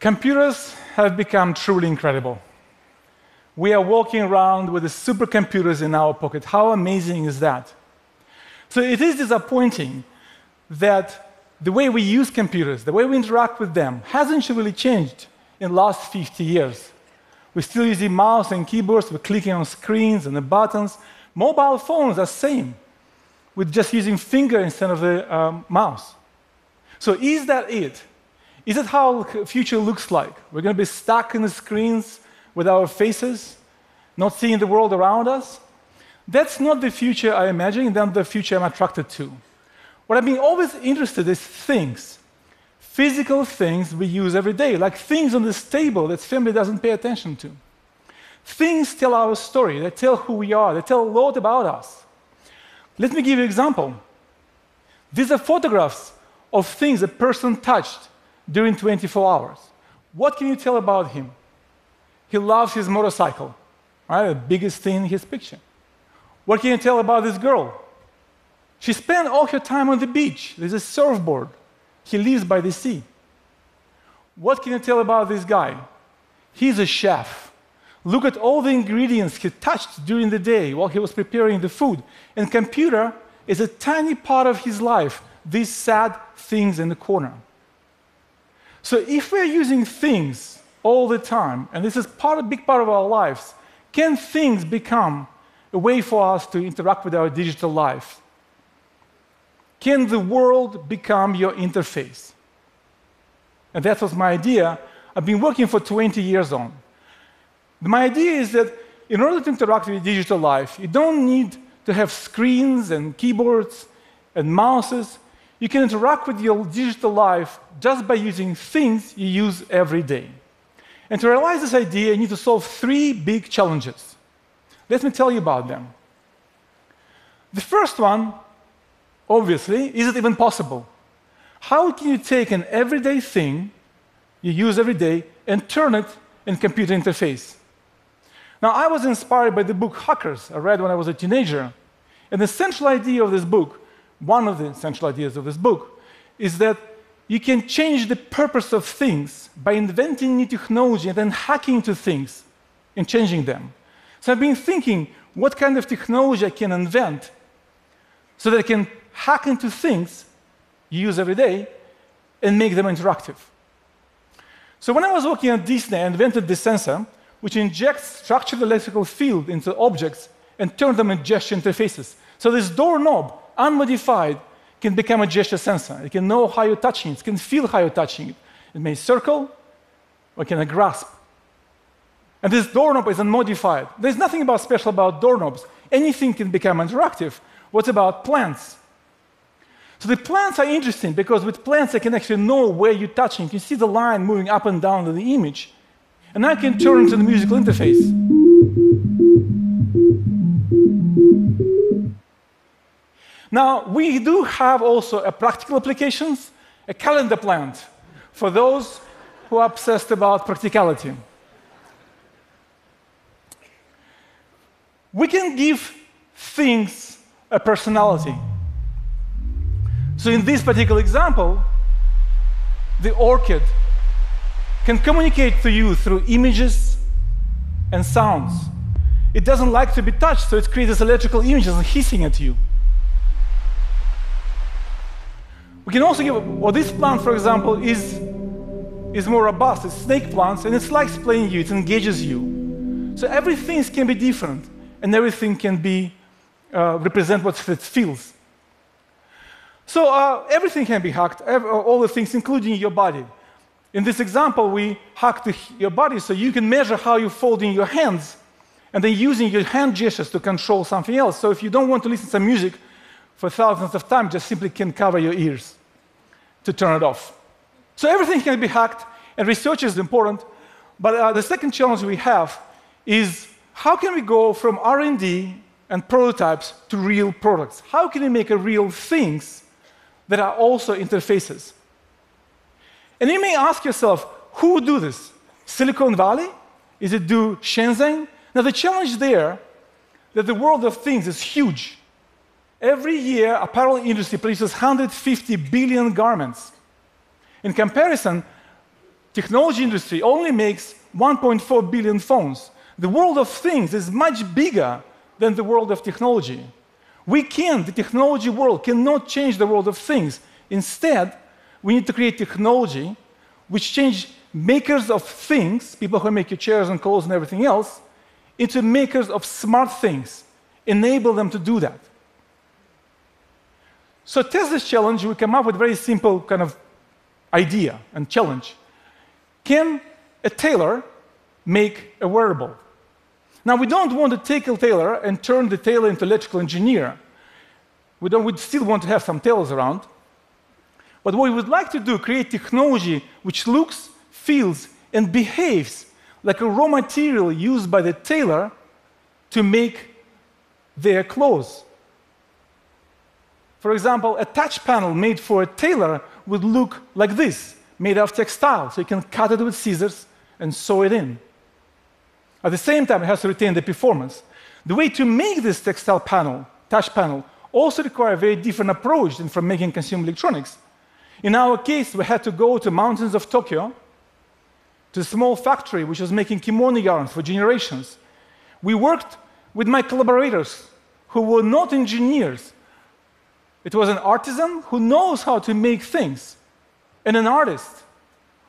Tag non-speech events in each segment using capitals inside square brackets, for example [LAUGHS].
Computers have become truly incredible. We are walking around with the supercomputers in our pocket. How amazing is that? So it is disappointing that the way we use computers, the way we interact with them, hasn't really changed in the last 50 years. We're still using mouse and keyboards, we're clicking on screens and the buttons. Mobile phones are the same, with just using finger instead of the um, mouse. So is that it? Is it how the future looks like? We're going to be stuck in the screens with our faces, not seeing the world around us? That's not the future I imagine, that's the future I'm attracted to. What I've been always interested in is things, physical things we use every day, like things on this table that family doesn't pay attention to. Things tell our story, they tell who we are, they tell a lot about us. Let me give you an example. These are photographs of things a person touched during 24 hours. What can you tell about him? He loves his motorcycle, right? The biggest thing in his picture. What can you tell about this girl? She spent all her time on the beach. There's a surfboard. He lives by the sea. What can you tell about this guy? He's a chef. Look at all the ingredients he touched during the day while he was preparing the food. And computer is a tiny part of his life, these sad things in the corner. So if we're using things all the time, and this is part, a big part of our lives, can things become a way for us to interact with our digital life? Can the world become your interface? And that was my idea. I've been working for 20 years on. My idea is that in order to interact with digital life, you don't need to have screens and keyboards and mouses. You can interact with your digital life just by using things you use every day. And to realize this idea, you need to solve three big challenges. Let me tell you about them. The first one, obviously, is it even possible? How can you take an everyday thing you use every day and turn it in computer interface? Now, I was inspired by the book Hackers I read when I was a teenager. And the central idea of this book, one of the central ideas of this book, is that you can change the purpose of things by inventing new technology and then hacking into things and changing them. So I've been thinking what kind of technology I can invent so that I can hack into things you use every day and make them interactive. So when I was working at Disney, I invented this sensor which injects structured electrical field into objects and turns them into gesture interfaces. So this doorknob, unmodified, can become a gesture sensor. It can know how you're touching it, it can feel how you're touching it. It may circle or it can grasp. And this doorknob is unmodified. There's nothing about special about doorknobs. Anything can become interactive. What about plants? So the plants are interesting because with plants I can actually know where you're touching. You can see the line moving up and down in the image. And I can turn to the musical interface. Now, we do have also a practical applications, a calendar plant for those who are obsessed about practicality. We can give things a personality. So in this particular example, the orchid can communicate to you through images and sounds. It doesn't like to be touched, so it creates electrical images and hissing at you. We can also give, well, this plant, for example, is, is more robust. It's snake plants, and it likes playing you, it engages you. So everything can be different, and everything can be uh, represent what it feels. So uh, everything can be hacked, all the things, including your body. In this example, we hacked your body so you can measure how you're folding your hands and then using your hand gestures to control something else. So if you don't want to listen to some music for thousands of times, just simply can cover your ears to turn it off. So everything can be hacked, and research is important. But uh, the second challenge we have is how can we go from R&D and prototypes to real products? How can we make real things that are also interfaces? And you may ask yourself, who would do this? Silicon Valley? Is it do Shenzhen? Now the challenge there that the world of things is huge. Every year, apparel industry produces 150 billion garments. In comparison, technology industry only makes 1.4 billion phones. The world of things is much bigger than the world of technology. We can, the technology world cannot change the world of things. Instead, we need to create technology which change makers of things, people who make your chairs and clothes and everything else, into makers of smart things. Enable them to do that. So test this challenge, we come up with a very simple kind of idea and challenge. Can a tailor make a wearable? Now, we don't want to take a tailor and turn the tailor into electrical engineer. We, don't, we still want to have some tailors around. But what we would like to do, create technology which looks, feels, and behaves like a raw material used by the tailor to make their clothes. For example, a touch panel made for a tailor would look like this, made of textile, so you can cut it with scissors and sew it in. At the same time, it has to retain the performance. The way to make this textile panel, touch panel, also require a very different approach than from making consumer electronics. In our case, we had to go to mountains of Tokyo, to a small factory which was making kimono yarns for generations. We worked with my collaborators who were not engineers. It was an artisan who knows how to make things, and an artist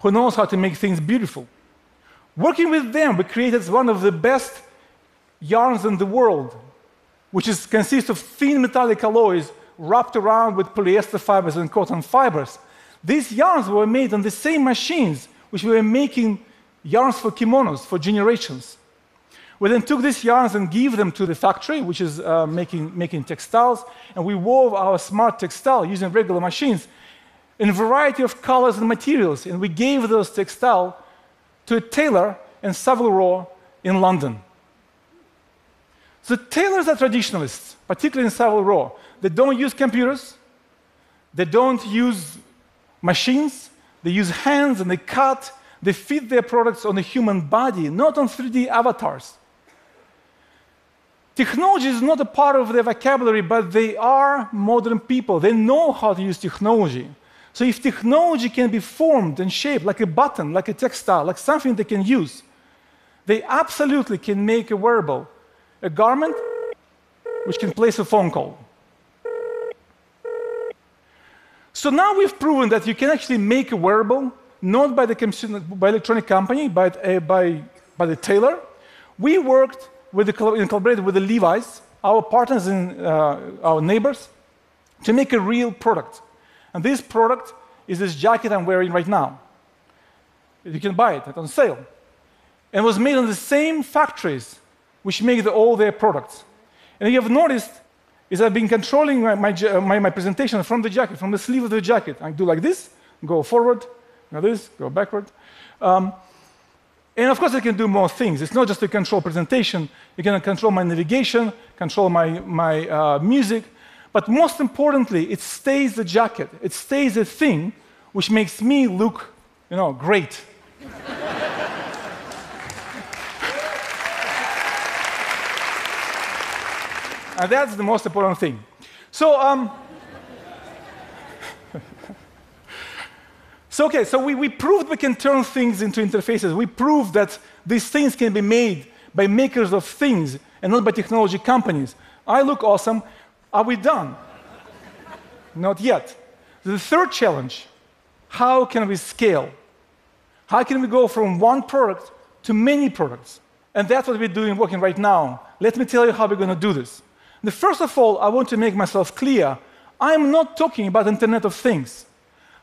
who knows how to make things beautiful. Working with them, we created one of the best yarns in the world, which is, consists of thin metallic alloys wrapped around with polyester fibers and cotton fibers. These yarns were made on the same machines which were making yarns for kimonos for generations. We then took these yarns and gave them to the factory, which is uh, making, making textiles, and we wove our smart textile using regular machines in a variety of colors and materials, and we gave those textile to a tailor in Savile Row in London. The tailors are traditionalists, particularly in Savile Row. They don't use computers, they don't use machines, they use hands and they cut, they fit their products on the human body, not on 3D avatars. Technology is not a part of their vocabulary, but they are modern people. They know how to use technology. So if technology can be formed and shaped like a button, like a textile, like something they can use, they absolutely can make a wearable, a garment which can place a phone call. So now we've proven that you can actually make a wearable, not by the by electronic company, but uh, by, by the tailor. We worked with the, in collaborated with the Levi's, our partners and uh, our neighbors, to make a real product. And this product is this jacket I'm wearing right now. You can buy it it's on sale. And it was made in the same factories which make the, all their products. And you have noticed is I've been controlling my, my, my, my, presentation from the jacket, from the sleeve of the jacket. I do like this, go forward, now this, go backward. Um, and of course, I can do more things. It's not just a control presentation. You can control my navigation, control my, my uh, music, but most importantly, it stays the jacket. It stays the thing which makes me look, you know, great. [LAUGHS] and that's the most important thing. So, um, so okay, so we, we proved we can turn things into interfaces. We proved that these things can be made by makers of things and not by technology companies. I look awesome. Are we done? Not yet. The third challenge how can we scale? How can we go from one product to many products? And that's what we're doing working right now. Let me tell you how we're going to do this. The first of all, I want to make myself clear. I'm not talking about Internet of Things.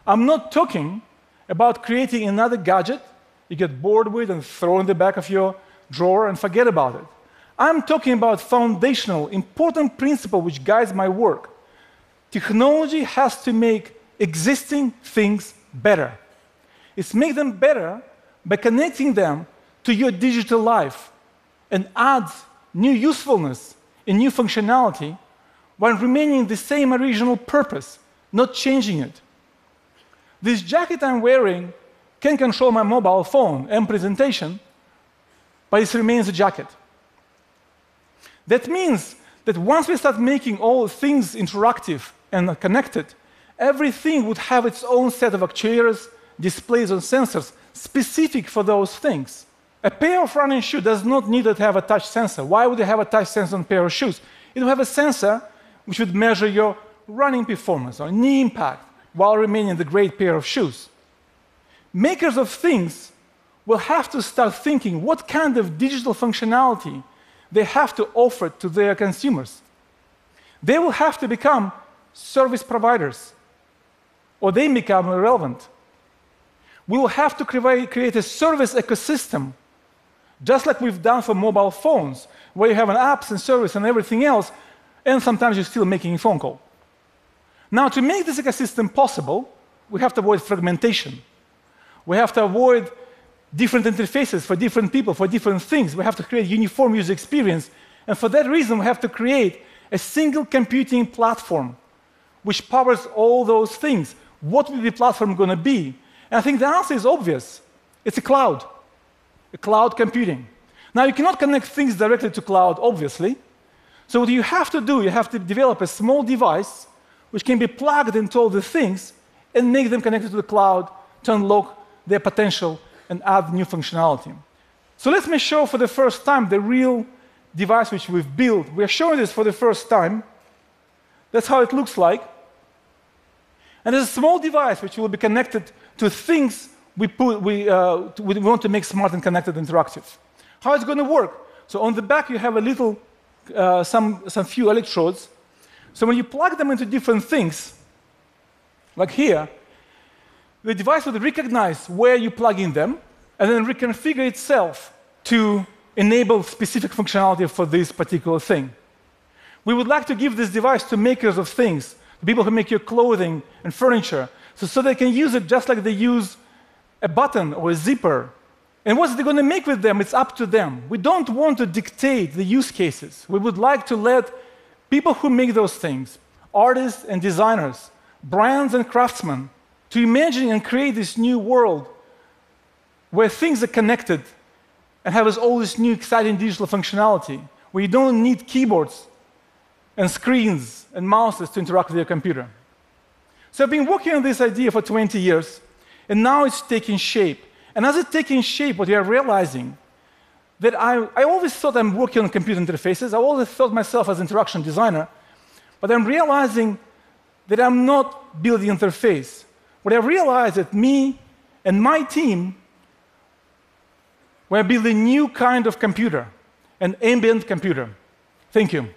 I'm not talking about creating another gadget you get bored with and throw in the back of your drawer and forget about it. I'm talking about foundational, important principle which guides my work. Technology has to make existing things better. It's make them better by connecting them to your digital life and add new usefulness and new functionality while remaining the same original purpose, not changing it. This jacket I'm wearing can control my mobile phone and presentation, but it remains a jacket. That means that once we start making all things interactive and connected, everything would have its own set of actuators, displays, and sensors, specific for those things. A pair of running shoes does not need to have a touch sensor. Why would you have a touch sensor on a pair of shoes? It will have a sensor which would measure your running performance or knee impact while remaining the great pair of shoes. Makers of things will have to start thinking what kind of digital functionality they have to offer to their consumers. They will have to become service providers, or they become irrelevant. We will have to create a service ecosystem, just like we've done for mobile phones, where you have an apps and service and everything else, and sometimes you're still making a phone call. Now, to make this ecosystem possible, we have to avoid fragmentation. We have to avoid different interfaces for different people, for different things. We have to create uniform user experience. And for that reason, we have to create a single computing platform which powers all those things. What will the platform going to be? And I think the answer is obvious. It's a cloud, a cloud computing. Now, you cannot connect things directly to cloud, obviously. So what you have to do, you have to develop a small device which can be plugged into all the things and make them connected to the cloud to unlock their potential and add new functionality. So let me show for the first time the real device which we've built. We are showing this for the first time. That's how it looks like. And it's a small device which will be connected to things we, put, we, uh, we want to make smart and connected interactive. How it's going to work? So on the back you have a little, uh, some, some few electrodes. So when you plug them into different things, like here, the device would recognize where you plug in them and then reconfigure itself to enable specific functionality for this particular thing. We would like to give this device to makers of things, people who make your clothing and furniture, so, so they can use it just like they use a button or a zipper. And what they're going to make with them, it's up to them. We don't want to dictate the use cases. We would like to let people who make those things, artists and designers, brands and craftsmen, to imagine and create this new world where things are connected and have all this new exciting digital functionality, where you don't need keyboards and screens and mouses to interact with your computer. So I've been working on this idea for 20 years, and now it's taking shape. And as it's taking shape, what you're realizing that I, I always thought I'm working on computer interfaces. I always thought myself as interaction designer, but I'm realizing that I'm not building interface what I realized that me and my team were building new kind of computer, an ambient computer. Thank you.